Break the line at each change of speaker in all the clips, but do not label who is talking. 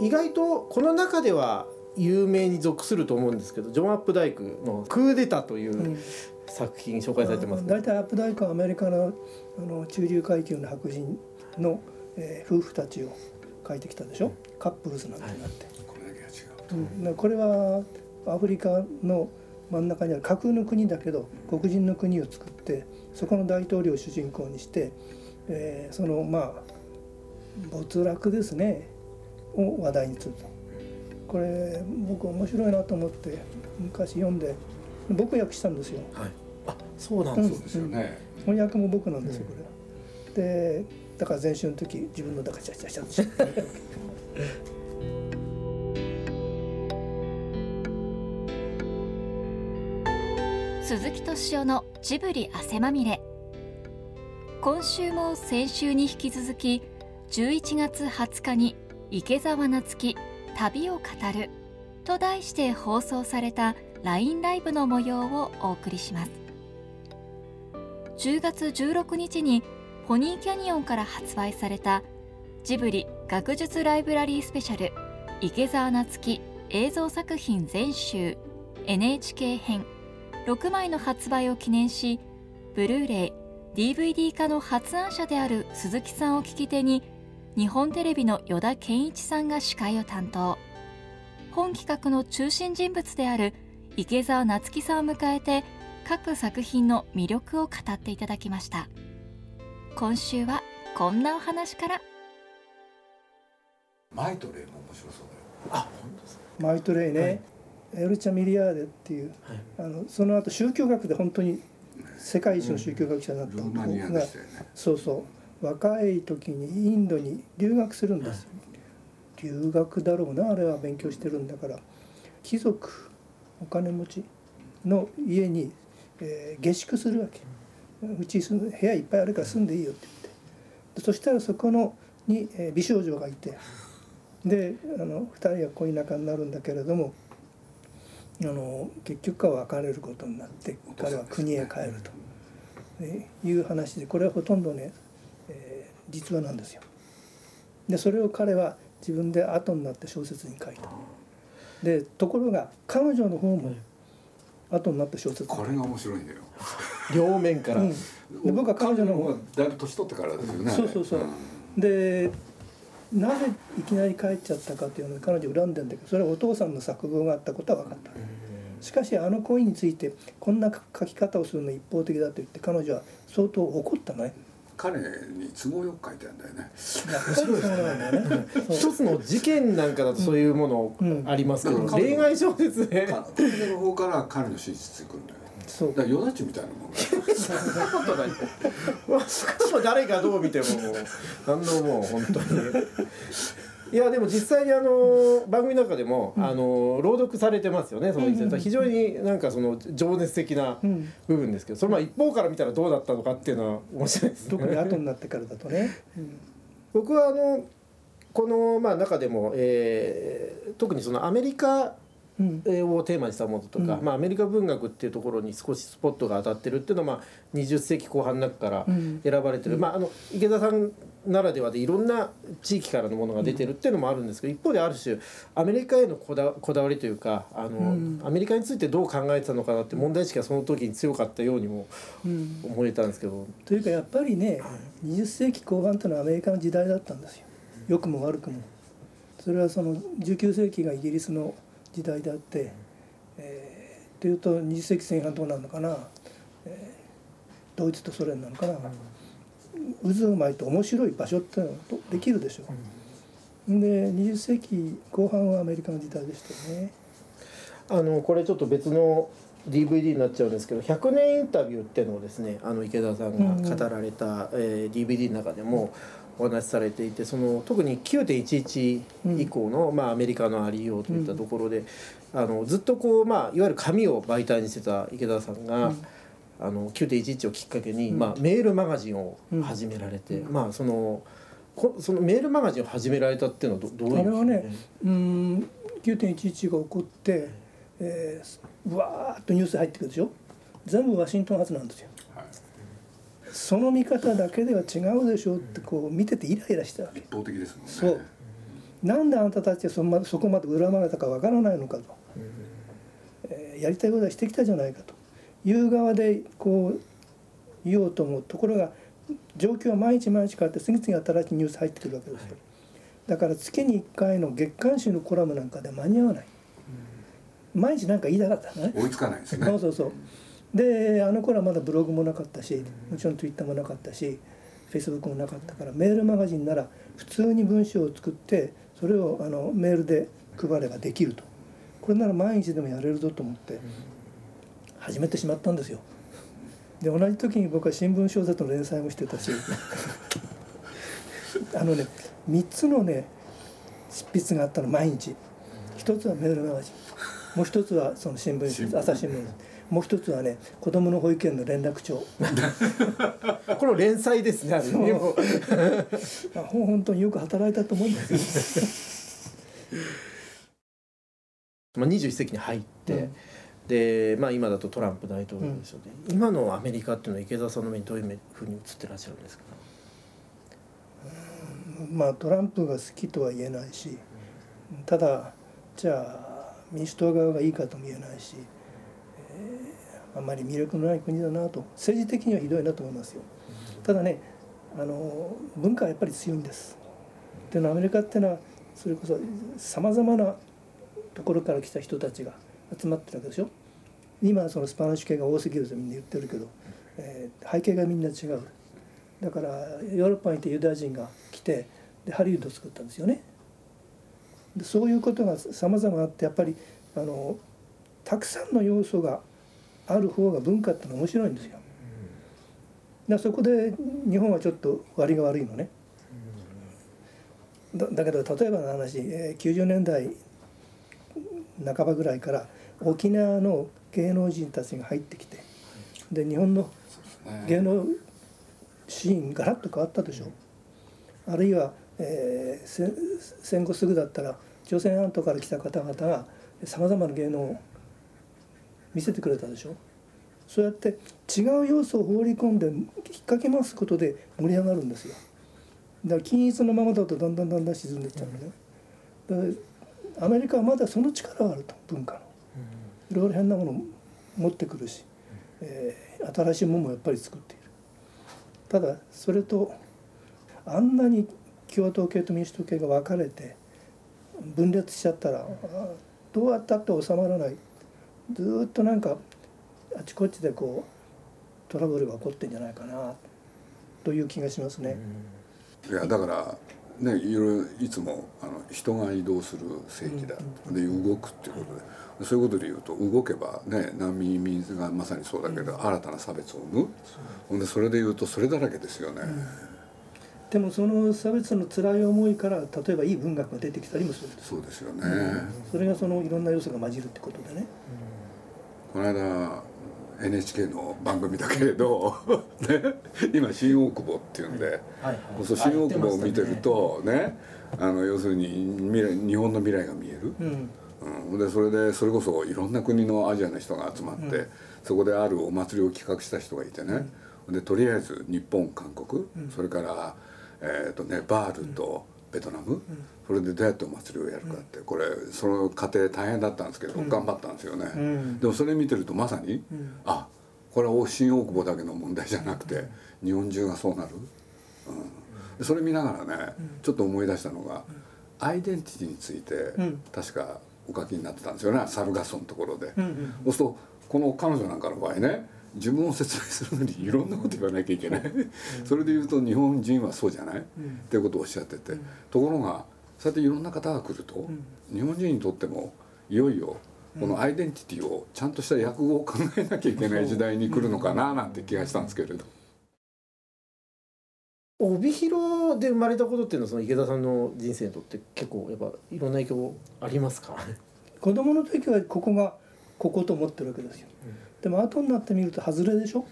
意外とこの中では有名に属すると思うんですけどジョン・アップダイクの「クーデター」という作品紹介されてます、
ね、大体アップダイクはアメリカのあの中流階級の白人の、えー、夫婦たちを書いてきたでしょ？カップルズなんてなって、はい、これだけは違う、うん、これはアフリカの真ん中にある架空の国だけど黒人の国を作ってそこの大統領を主人公にして、えー、そのまあ没落ですねを話題にすると。これ僕面白いなと思って昔読んで僕訳したんですよ。
はい、あそうなんですよ
ね、うん、翻訳も僕なんですよこれ。でだから前週の時自分のだからちゃちゃちゃちゃ
鈴木敏夫のジブリ汗まみれ今週も先週に引き続き11月20日に池澤夏樹旅を語ると題して放送された LINE ライブの模様をお送りします。10月16日にポニーキャニオンから発売されたジブリ学術ライブラリースペシャル池澤夏樹映像作品全集 NHK 編6枚の発売を記念しブルーレイ DVD 化の発案者である鈴木さんを聞き手に日本テレビの依田健一さんが司会を担当。本企画の中心人物である池澤夏樹さんを迎えて各作品の魅力を語っていただきました。今週はこんなお話から。
マイトレイも面白そう
だよ。あ本当です
マイトレイね、はい。ミルチャ・エリアーデっていう、はい、あのその後宗教学で本当に世界一の宗教学者だった男が、うんね、そうそう若い時にインドに留学するんですよ、留学だろうなあれは勉強してるんだから。貴族お金持ちの家に、えー、下宿するわけ。うち部屋いっぱいあるから住んでいいよって言って。そしたらそこのに、えー、美少女がいて。であの2人は恋仲になるんだけれどもあの結局は別れることになって彼は国へ帰ると、いう話でこれはほとんどね実話なんですよ。でそれを彼は自分で後になって小説に書いた。でところが彼女の方も後になった小説
これが面白いんだよ。
両面から。うん、
で僕は彼女の方
だいぶ年取ってからですよね。
そうそうそう。うん、でなぜいきなり帰っちゃったかっていうので彼女恨んでんだけどそれはお父さんの作文があったことは分かった。しかしあの恋についてこんな書き方をするの一方的だと言って彼女は相当怒ったのね。
彼に都合よく書いてあるんだよね。
一つの事件なんかだとそういうものありますけど、恋愛小説
ね。彼女の方から彼の真実に来るんだよ。そうだからヨダチみたいなもんそんなことない
誰がどう見ても何のもう本当にいやでも実際にあの番組の中でも、あの朗読されてますよねその非常になんかその情熱的な部分ですけどそれまあ一方から見たらどうだったのかっていうのは面白いですね。
特に後になってからだとね。
僕はあのこのまあ中でも、えー、特にそのアメリカをテーマにしたものとか、うん、まあ、アメリカ文学っていうところに少しスポットが当たってるっていうのは、まあ、20世紀後半の中から選ばれてる、うん、まあ、あの池田さんならではでいろんな地域からのものが出てるっていうのもあるんですけど一方である種アメリカへのこだこだわりというかあの、うん、アメリカについてどう考えてたのかなって問題意識がその時に強かったようにも思えたんですけど。
というかやっぱりね20世紀後半というのはアメリカの時代だったんですよ。良くも悪くも。それはその19世紀がイギリスの時代であって、えー、というと20世紀前半どうなるのかな、えー、ドイツとソ連なのかな、渦を巻いて面白い場所っていうのはできるでしょう。で20世紀後半はアメリカの時代でしたよね。
あのこれちょっと別の DVD になっちゃうんですけど「100年インタビュー」っていうのをですねあの池田さんが語られた、うんうん、えー、DVD の中でも、お話しされていてその特に9.11以降の、まあ、アメリカのありようといったところで、あのずっとこう、まあ、いわゆる紙を媒体にしてた池田さんが。あの9.11をきっかけに、まあ、メールマガジンを始められて、まあそのこそのメールマガジンを始められたっていうのはどどういうあれはね
うん9.11が起こって、えー、うわーっとニュース入ってくるでしょ？全部ワシントン発なんですよ。その見方だけでは違うでしょうってこう見ててイライラしたわけ。
一方的ですもんね。
そう。なんであなたたちはそそこまで恨まれたかわからないのかと、えー、やりたいことはしてきたじゃないかという側でこう言おうと思うところが状況は毎日毎日変わって次々新しいニュース入ってくるわけですよ。だから月に1回の月刊誌のコラムなんかで間に合わない。毎日なんか言いたかったね。
追いつかないですね。
そうそうそう。であの頃はまだブログもなかったしもちろんツイッターもなかったしフェイスブックもなかったからメールマガジンなら普通に文章を作ってそれをあのメールで配ればできるとこれなら毎日でもやれるぞと思って始めてしまったんですよ。で同じ時に僕は新聞小説の連載もしてたし。あのね3つのね執筆があったの毎日。一つはメールマガジン。もう一つはその新聞朝日新聞。もう一つはね子供の保育園の連絡帳。
これ連載ですねあれね。
本当によく働いたと思うんです
よ。まあ21世紀に入って、うんで、まあ、今だとトランプ大統領ですよね、うん、今のアメリカっていうのは池澤さんの目にどういうふうに映ってらっしゃるんですか、
まあトランプが好きとは言えないし、ただじゃあ民主党側がいいかとも言えないし、えー、あんまり魅力のない国だなと政治的にはひどいなと思いますよ。ただねあの文化はやっぱり強いんです。でアメリカっていうのはそれこそさまざまなところから来た人たちが集まってるわけでしょ今そのスパニッシュ系が多すぎるとみんな言ってるけど、えー、背景がみんな違う。だからヨーロッパにいてユダヤ人が来てでハリウッドを作ったんですよね。でそういうことがさまざまあってやっぱりあのたくさんの要素がある方が文化ってのは面白いんですよ。だそこで日本はちょっと割が悪いのね。だだけど例えばの話90年代半ばぐらいから沖縄の芸能人たちが入ってきてで日本の芸能シーンガラッと変わったでしょ？あるいは、えー、戦後すぐだったら朝鮮半島から来た方々がさまざまな芸能を見せてくれたでしょ？そうやって違う要素を放り込んで引っ掛けますことで盛り上がるんですよ。だから均一のままだとだんだんだんだん沈んでいっちゃうのね、アメリカはまだその力があると文化のいろいろ変なもの持ってくるし、えー、新しいものもやっぱり作っている。ただそれとあんなに共和党系と民主党系が分かれて分裂しちゃったらどうやったって収まらない。ずっとなんかあちこちでこうトラブルが起こってんじゃないかなという気がしますね。
いやだからね、いろいろいつもあの人が移動する世紀だ、で動くっていうことでそういうことで言うと動けばね難民民がまさにそうだけど、新たな差別を生む。ほんでそれで言うとそれだらけですよね。
でもその差別の辛い思いから例えばいい文学が出てきたりもする
そうですよね、
それがそのいろんな要素が混じるってことでね、
この間 NHK の番組だけれど、ね、今新大久保っていうんで、はい。はい、そう新大久保を見てるとね、ね、あの要するに未来日本の未来が見える、うん。うん、でそれでそれこそいろんな国のアジアの人が集まって、うん、そこであるお祭りを企画した人がいてね、うん、でとりあえず日本韓国、それから、えーとね、バールとベトナム、それでどうやってお祭りをやるかって、これその過程大変だったんですけど、頑張ったんですよね、でもそれ見てるとまさに、あこれは新大久保だけの問題じゃなくて、日本中がそうなる、うん、それ見ながらね、ちょっと思い出したのが、アイデンティティについて、確かお書きになってたんですよね。サルガソンのところで、そうするとこの彼女なんかの場合ね自分を説明するのにいろんなこと言わなきゃいけない。それで言うと日本人はそうじゃない、っていうことをおっしゃってて、ところがそうやっていろんな方が来ると、日本人にとってもいよいよこのアイデンティティをちゃんとした訳語を考えなきゃいけない時代に来るのかななんて気がしたんですけれど。
帯広で生まれたことっていうのはその池田さんの人生にとって結構やっぱいろんな影響ありますか？
子供の時はここがここと思ってるわけですよ、うん、でも後になってみると外れでしょ、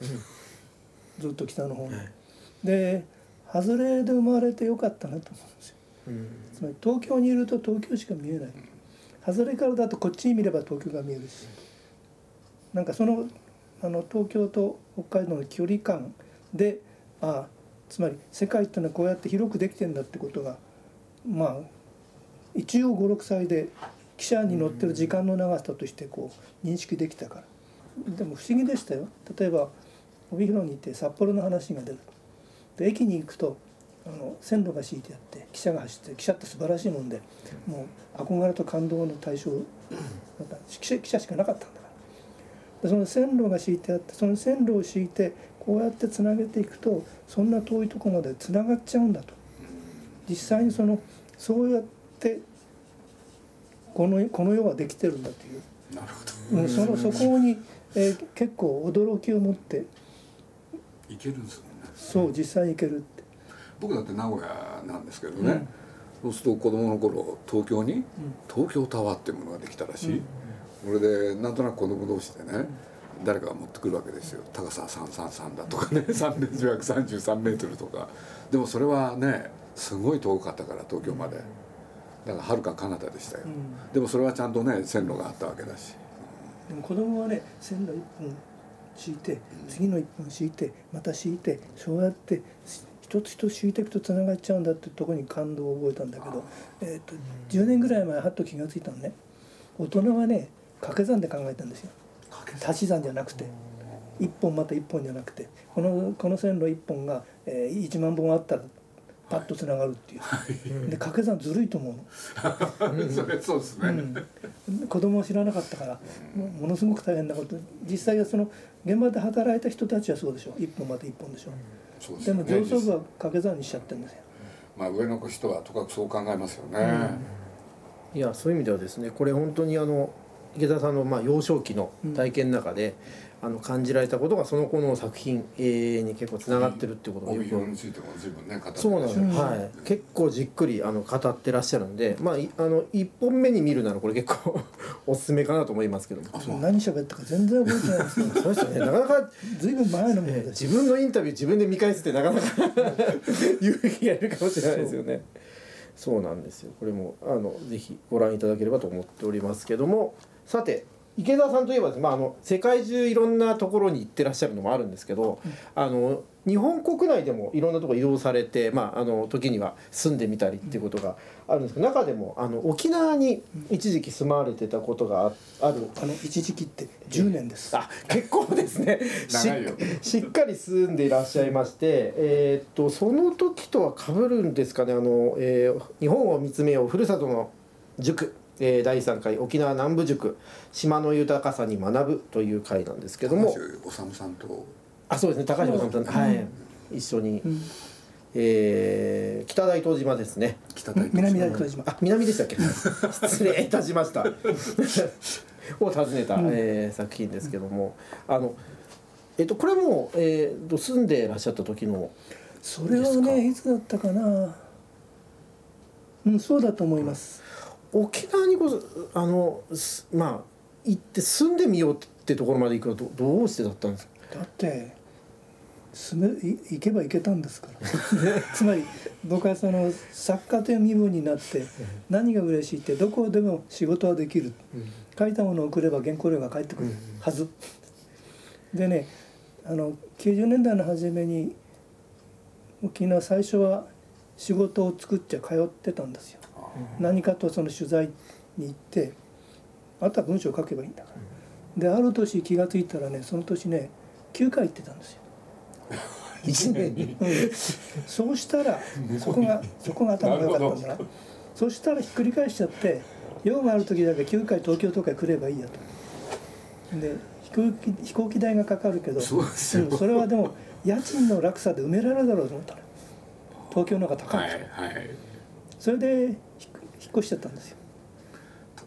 うん、ずっと北の方に、はい、で外れで生まれてよかったなと思うんですよ。つまり東京にいると東京しか見えない。外れからだとこっちに見れば東京が見えるし。なんかそのあの東京と北海道の距離感でああつまり世界っていうのはこうやって広くできてんだってことがまあ一応56歳で汽車に乗ってる時間の長さとしてこう認識できたからでも不思議でしたよ。例えば帯広に行って札幌の話が出る。で駅に行くとあの線路が敷いてあって汽車が走って汽車って素晴らしいもんでもう憧れと感動の対象汽車しかなかったんだから。でその線路が敷いてあってその線路を敷いてこうやってつなげていくとそんな遠いとこまでつながっちゃうんだと。実際にそのそうやってこのこの世はできてるんだという。
なるほど、
うん、そのそこに、えー、結構驚きを持って。
いけるんですもんね。
そう実際に行けるって。
僕だって名古屋なんですけどね、うん、そうすると子供の頃東京に東京タワーっていうものができたらしい、うん、これでなんとなく子供同士でね、誰かが持ってくるわけですよ。高さ333だとかね。3列33メートルとか。でもそれはねすごい遠かったから東京まで。だからはるか彼方でしたよ、うん、でもそれはちゃんとね線路があったわけだし、
でも子供はね線路一本敷いて次の一本敷いてまた敷いてそうやって一つ一つ敷いていくとつながっちゃうんだってとこに感動を覚えたんだけど、えーと、10年ぐらい前はっと気が付いたのね。大人はね掛け算で考えたんですよ。足し算じゃなくて。1本また1本じゃなくて。このこの線路1本が、えー、1万本あったらパッとつながるっていう、はい、で掛け算ずるいと思う
の。それそうですね、
うん、子供を知らなかったからものすごく大変なこと。実際はその現場で働いた人たちはそうでしょ一本また一本でしょ、う。ん、でも上層部は掛け算にしちゃってるんですよ。
まあ上の人はとかくそう考えますよね、
うん、いやそういう意味ではですねこれ本当にあの池田さんのまあ幼少期の体験の中で、あの感じられたことがその子の作品に結構つながってるっていうことがよく、
うん、
そうなんです、うん、はい、結構じっくりあの語ってらっしゃるんで、まあ、あの1本目に見るならこれ結構おすすめかなと思いますけど
も。何喋ったか全然覚えてないです
よ。そうですよね。なかなか
ずいぶん前のもの
です、自分のインタビュー自分で見返すってなかなか 勇気がいるかもしれないですよね。そうなんですよ。これもあのぜひご覧いただければと思っておりますけども。さて池澤さんといえば、まあ、あの世界中いろんなところに行ってらっしゃるのもあるんですけど、あの日本国内でもいろんなところ移動されて、まあ、あの時には住んでみたりっていうことがあるんですけど中でもあの沖縄に一時期住まわれてたことがある。
あの一時期って10年です。
あ結構ですね。しっかり住んでいらっしゃいまして、えー、っとその時とはかぶるんですかね。あの、えー、日本を見つめようふるさとの塾えー、第3回沖縄南部塾島の豊かさに学ぶという回なんですけども。
高橋治さんと。
あそうですね。高橋治さん、はい、一緒に、うん、えー、北大東島ですね。
北大南大東島。
あ南でしたっけ？失礼いたしました。を訪ねた、うん、えー、作品ですけども。あのえっとこれも、えー、と住んでいらっしゃった時の
それはねいつだったかな。うんそうだと思います、
沖縄にこそあのまあ行って住んでみようってところまで行くのどどうしてだったんですか？
だって住め行けば行けたんですから。つまり僕はその作家という身分になって何が嬉しいってどこでも仕事はできる、書いたものを送れば原稿料が返ってくるはず、でねあの90年代の初めに沖縄最初は仕事を作っちゃ通ってたんですよ何かとその取材に行ってあとは文章を書けばいいんだから。である年気が付いたらねその年ね9回行ってたんですよ。
1年に、
うん、そうしたら そこがそこが頭が良かったんだな。そしたらひっくり返しちゃって用がある時だけ9回東京とか来ればいいやと。で飛行機飛行機代がかかるけど
そうん、
それはでも家賃の落差で埋められるだろうと思ったの。東京の方が高いんですよ、はいはい、それで越しちゃったんですよ。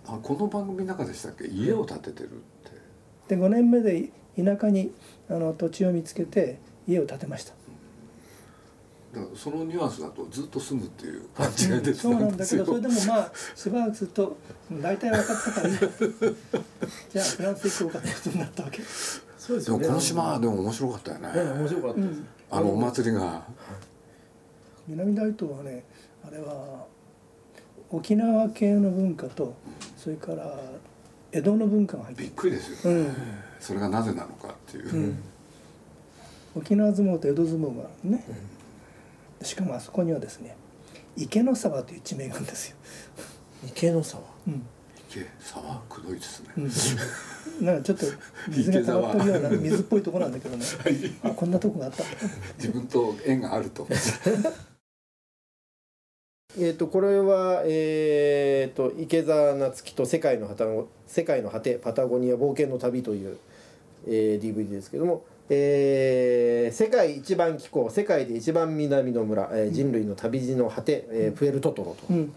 あこの番組の中でしたっけ？家を建ててるって、
で5年目で田舎にあの土地を見つけて家を建てました。
だからそのニュアンスだとずっと住むっていう感じが出て
そうなんだけど それでもまあしばらくすると大体分かったからいい じゃあフランス行こうかってことになったわけ。
そうですよ、ね、でもこの島でも面白かったよね、
面白かったです、うん、
あのお祭りが。
南大東はねあれは沖縄系の文化とそれから江戸の文化が入って
びっくりですよ、ね、うん、それがなぜなのかっていう、うん、
沖縄相撲と江戸相撲がね、うん、しかもあそこにはですね池の沢という地名があるんですよ。
池の沢、
うん、池沢？くどいですね、
うん、なんかちょっと水が溜まってるような水っぽいところなんだけどね。あこんなとこがあった。
自分と縁があると
えーと、これは、えーと、池澤夏樹と世界の果て「世界の果てパタゴニア冒険の旅」という、えー、DVD ですけども、えー、世界一番気候世界で一番南の村、えー、人類の旅路の果て、えー、プエルトトロと。うん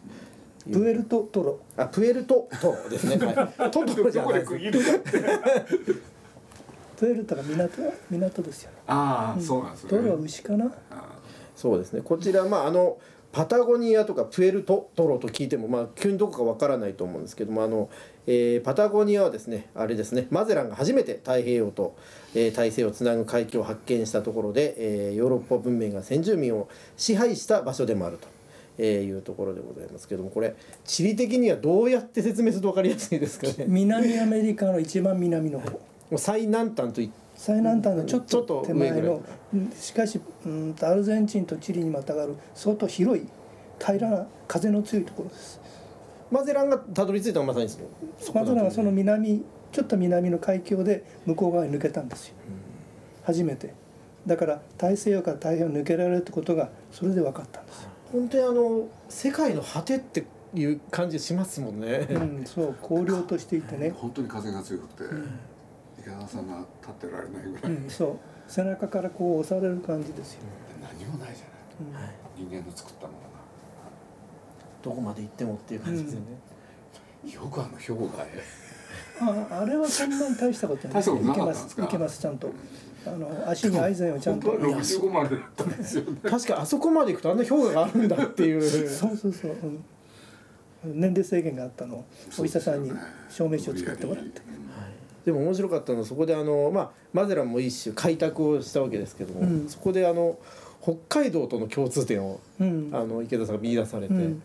プエルトトロ。
あ、プエルトトロですね。はい、トトロじゃないです。
プエルトが港港ですよ、ね。
ああ、そうなんですね。
トロは牛かな？
そうですね。こちらまああのパタゴニアとかプエルトトロと聞いてもまあ急にどこかわからないと思うんですけどもあの、えー、パタゴニアはですねあれですねマゼランが初めて太平洋と、えー、大西洋をつなぐ海峡を発見したところで、えー、ヨーロッパ文明が先住民を支配した場所でもあると。えー、いうところでございますけどもこれ地理的にはどうやって説明すると分かりやすいですかね？
南アメリカの一番南の方
最南端と言って
最南端のちょっと手前のしかしうんアルゼンチンとチリにまたがる相当広い平らな風の強いところです。
マゼランがたどり着いたのはまさに
マゼランはその南ちょっと南の海峡で向こう側に抜けたんですよ、初めて。だから大西洋から太平洋抜けられるってことがそれで分かったんです
本当にあの世界の果てっていう感じしますもんね、
うん、そう荒涼としていてね。
本当に風が強くて、うん、池田さんが立ってられないぐらい、
うん、そう。背中からこう押される感じですよ、
何もないじゃない、人間の作ったもの
どこまで行ってもっていう感じですよね、
うん、よくあの氷河へ。
ああれはそんなに大したことない。
い
けますいけますちゃんと。あの足にアイゼンをちゃんと。
65までだったんですよ、ね、
確かあそこまで行くとあんな氷河があるんだっていう。
そうそうそう、うん、年齢制限があったのをお医者さんに証明書を作ってもらって。
でも面白かったのはそこであの、まあ、マゼランも一種開拓をしたわけですけども、うん、そこであの北海道との共通点を、うん、あの池田さんが見出されて、うん、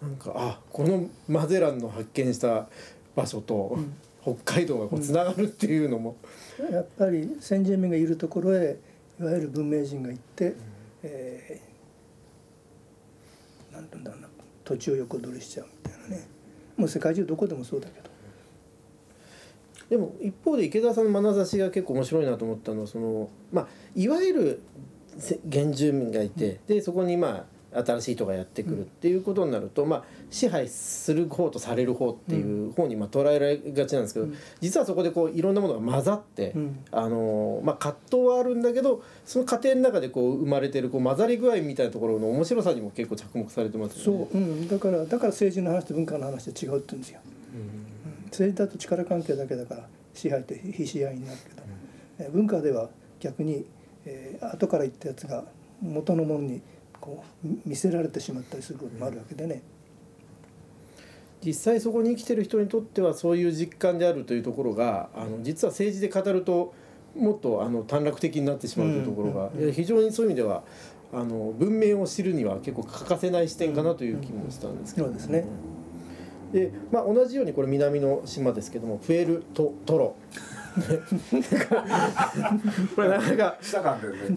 なんかあこのマゼランの発見した場所と、北海道がこうつながるっていうのも、
うん、やっぱり先住民がいるところへいわゆる文明人が行って、うん、えー、なんていうんだろうな土地を横取りしちゃうみたいなね。もう世界中どこでもそうだけど。
でも一方で池田さんの眼差しが結構面白いなと思ったのはその、まあ、いわゆる原住民がいて、でそこにまあ新しい人がやってくるっていうことになると、まあ、支配する方とされる方っていう方にまあ捉えられがちなんですけど、実はそこでこういろんなものが混ざって、あのまあ、葛藤はあるんだけどその過程の中でこう生まれてるこう混ざり具合みたいなところの面白さにも結構着目されてます
よね。そう、うん、だからだから政治の話と文化の話で違うって言うんですよ。うん、政治だと力関係だけだから支配と非支配になるけど、文化では逆に、えー、後から言ったやつが元のものにこう見せられてしまったりすることもあるわけでね。
実際そこに生きてる人にとってはそういう実感であるというところがあの実は政治で語るともっとあの短絡的になってしまうというところが、うんうん、非常にそういう意味ではあの文明を知るには結構欠かせない視点かなという気もしたんですけど、
そうですね。
でまあ、同じようにこれ南の島ですけどもプエルトトロ。これなかなか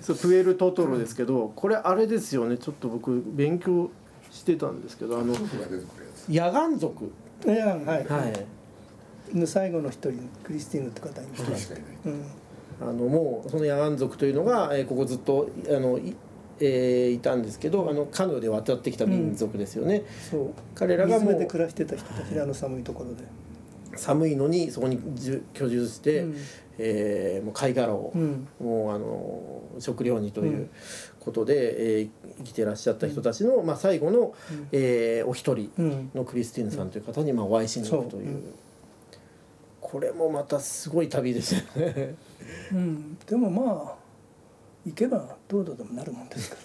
そうプエルトトロですけどこれあれですよね。ちょっと僕勉強してたんですけどあの野岩族。
はい、はい、最後の一人クリスティーヌって方いました、
うん、あのもうその野岩族というのが、えー、ここずっとあのえー、いたんですけどあのカヌーで渡ってきた民族ですよね、うん、
そう。彼らがもうで暮らしてた人たちあの寒いところで。
寒いのにそこに居住して、うん、えー、もう貝殻を、うん、もうあの食料にということで、えー、生きてらっしゃった人たちの、まあ、最後の、うん、えー、お一人のクリスティーヌさんという方に、まあ、お会いしに行くという、これもまたすごい旅ですよね。
うん、でもまあ行けばどうとでもなるもんですか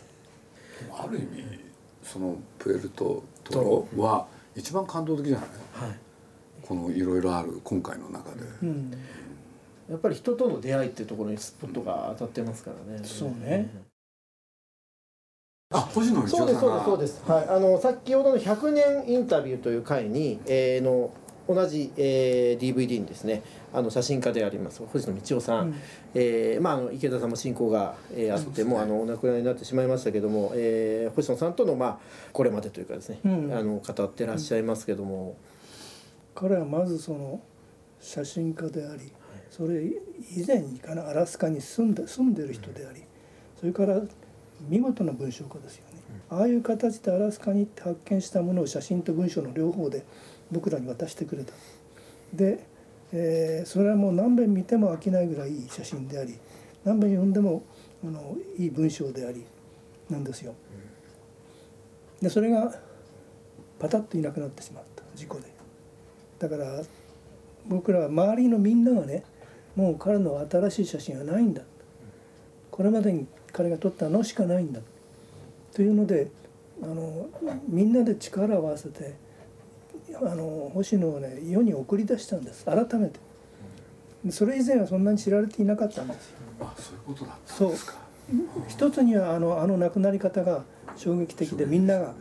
ら。ある意味そのプエルトトロは一番感動的じゃない、はいこのいろいろある今回の中で、うん、
やっぱり人との出会いっていうところにスポットが当たってますからね。
そうね。
あ、星野
そうですそうですそうです。はい、あの先ほどの100年インタビューという回に、えー、の同じ、えー、DVD にですねあの写真家であります星野道夫さん、うん、えー、まあ、あの池田さんも親交が、えー、あって、ね、もうあのお亡くなりになってしまいましたけども、えー、星野さんとの、まあ、これまでというかですね、うん、あの語ってらっしゃいますけども、
彼はまずその写真家であり、それ以前にかなアラスカに住んで住んでる人であり、それから見事な文章家ですよね、ああいう形でアラスカに行って発見したものを写真と文章の両方で僕らに渡してくれた。で、えー、それはもう何遍見ても飽きないぐらいいい写真であり何遍読んでもあのいい文章でありなんですよ。でそれがパタッといなくなってしまった。事故で。だから僕らは周りのみんながねもう彼の新しい写真はないんだ。これまでに彼が撮ったのしかないんだ。というのであのみんなで力を合わせてあの星野をね世に送り出したんです。改めて。それ以前はそんなに知られていなかったんですよ。
あそういうことだったんですか。
一つにはあのあの亡くなり方が衝撃的でみんなが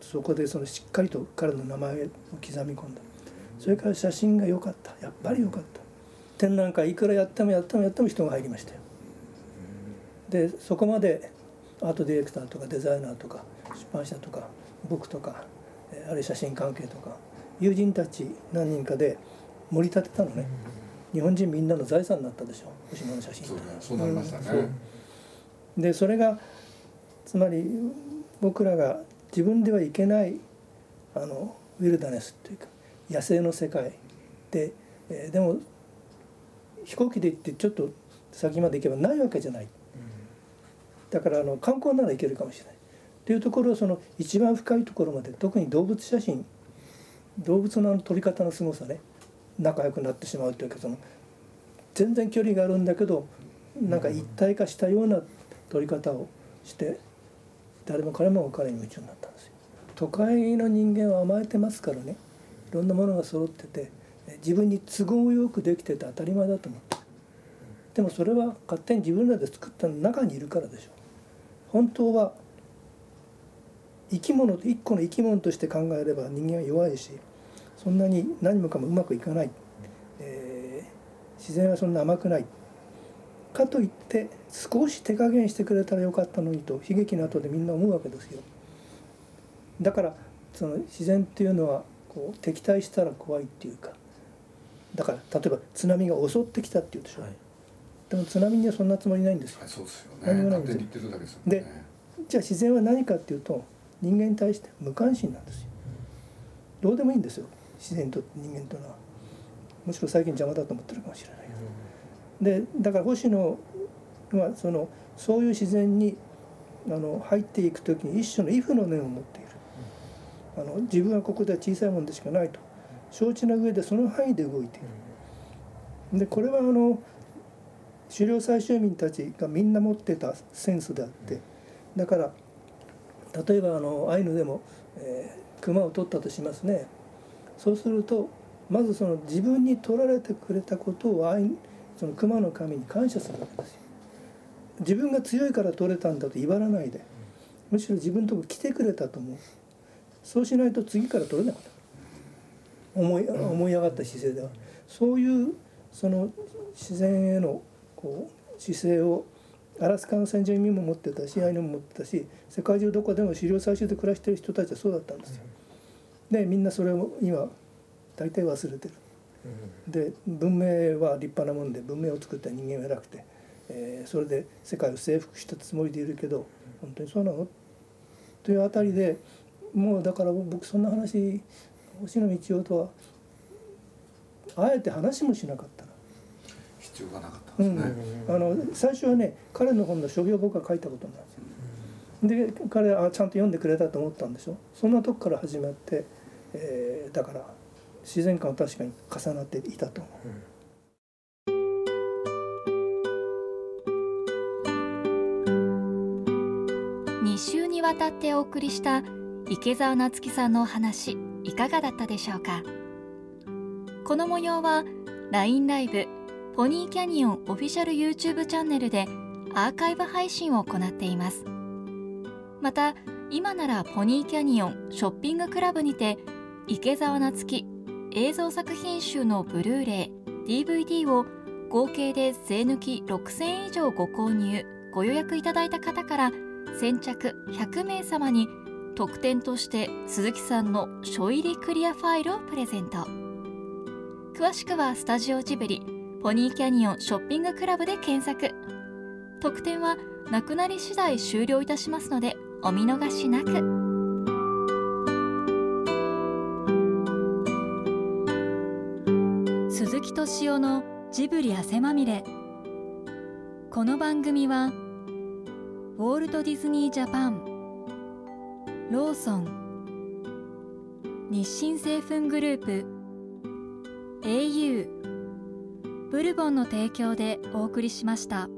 そこでそのしっかりと彼の名前を刻み込んだ。それから写真が良かった。やっぱり良かった。展覧会いくらやってもやってもやっても人が入りましたよ。でそこまでアートディレクターとかデザイナーとか出版社とか僕とかあるいは写真関係とか友人たち何人かで盛り立てたのね、日本人みんなの財産になったでしょ。星野の写真
そうそうなりましたね、
うん、でそれがつまり僕らが自分では行けないあのウィルダネスっていうか野生の世界で、えー、でも飛行機で行ってちょっと先まで行けばないわけじゃない、だからあの観光なら行けるかもしれないっていうところその一番深いところまで特に動物写真動物の撮り方のすごさね仲良くなってしまうというかその全然距離があるんだけどなんか一体化したような撮り方をして誰も彼も彼に夢中になったんですよ。都会の人間は甘えてますからねいろんなものが揃ってて自分に都合よくできてて当たり前だと思ってでもそれは勝手に自分らで作った中にいるからでしょ本当は生き物一個の生き物として考えれば人間は弱いしそんなに何もかもうまくいかない、えー、自然はそんな甘くないかといって少し手加減してくれたらよかったのにと悲劇の後でみんな思うわけですよ。だからその自然っていうのはこう敵対したら怖いっていうかだから例えば津波が襲ってきたっていうでしょ、はい、でも津波にはそんなつもりないんですよ。
はい、そうですよね。何もないんですよ。
でじゃあ自然は何かっていうと人間に対して無関心なんですよ。どうでもいいんですよ。自然と人間というのは。むしろ最近邪魔だと思ってるかもしれないけど、でだから星野はそのそういう自然にあの入っていく時に一種の畏怖の念を持っている。あの自分はここでは小さいものでしかないと。承知の上でその範囲で動いている。でこれはあの狩猟採集民たちがみんな持ってたセンスであって。だから例えばあのアイヌでも、えー、熊を取ったとしますね。そうするとまずその自分に取られてくれたことをアイその熊の神に感謝するわけですよ。自分が強いから取れたんだと威張らないでむしろ自分のとこ来てくれたと思う。そうしないと次から取れなくなる。思い思い上がった姿勢では。そういうその自然へのこう姿勢をアラスカの先住民も持ってたしアイヌも持ってたし世界中どこでも狩猟採集で暮らしてる人たちはそうだったんですよ。でみんなそれを今大体忘れてる。で文明は立派なもんで文明を作った人間は偉くて、えー、それで世界を征服したつもりでいるけど本当にそうなの？というあたりでもうだから僕そんな話星野道夫とはあえて話もしなかった
必要がなかったんですね、
うん、あの最初はね彼の本の書評僕が書いたことなんですよ、で彼はちゃんと読んでくれたと思ったんでしょ。そんなとこから始まって、えー、だから自然観は確かに重なっていたと思う。
2週にわたってお送りした池澤夏樹さんのお話いかがだったでしょうか。この模様は LINE ライブポニーキャニオンオフィシャル YouTube チャンネルでアーカイブ配信を行っています。また今ならポニーキャニオンショッピングクラブにて池澤夏樹映像作品集のブルーレイ DVD を合計で税抜き6000円以上ご購入ご予約いただいた方から先着100名様に特典として鈴木さんの書入りクリアファイルをプレゼント。詳しくはスタジオジブリポニーキャニオンショッピングクラブで検索。特典はなくなり次第終了いたしますのでお見逃しなく。鈴木敏夫のジブリ汗まみれ。この番組は「ウォールト・ディズニー・ジャパンローソン日清製粉グループ au ブルボンの提供でお送りしました。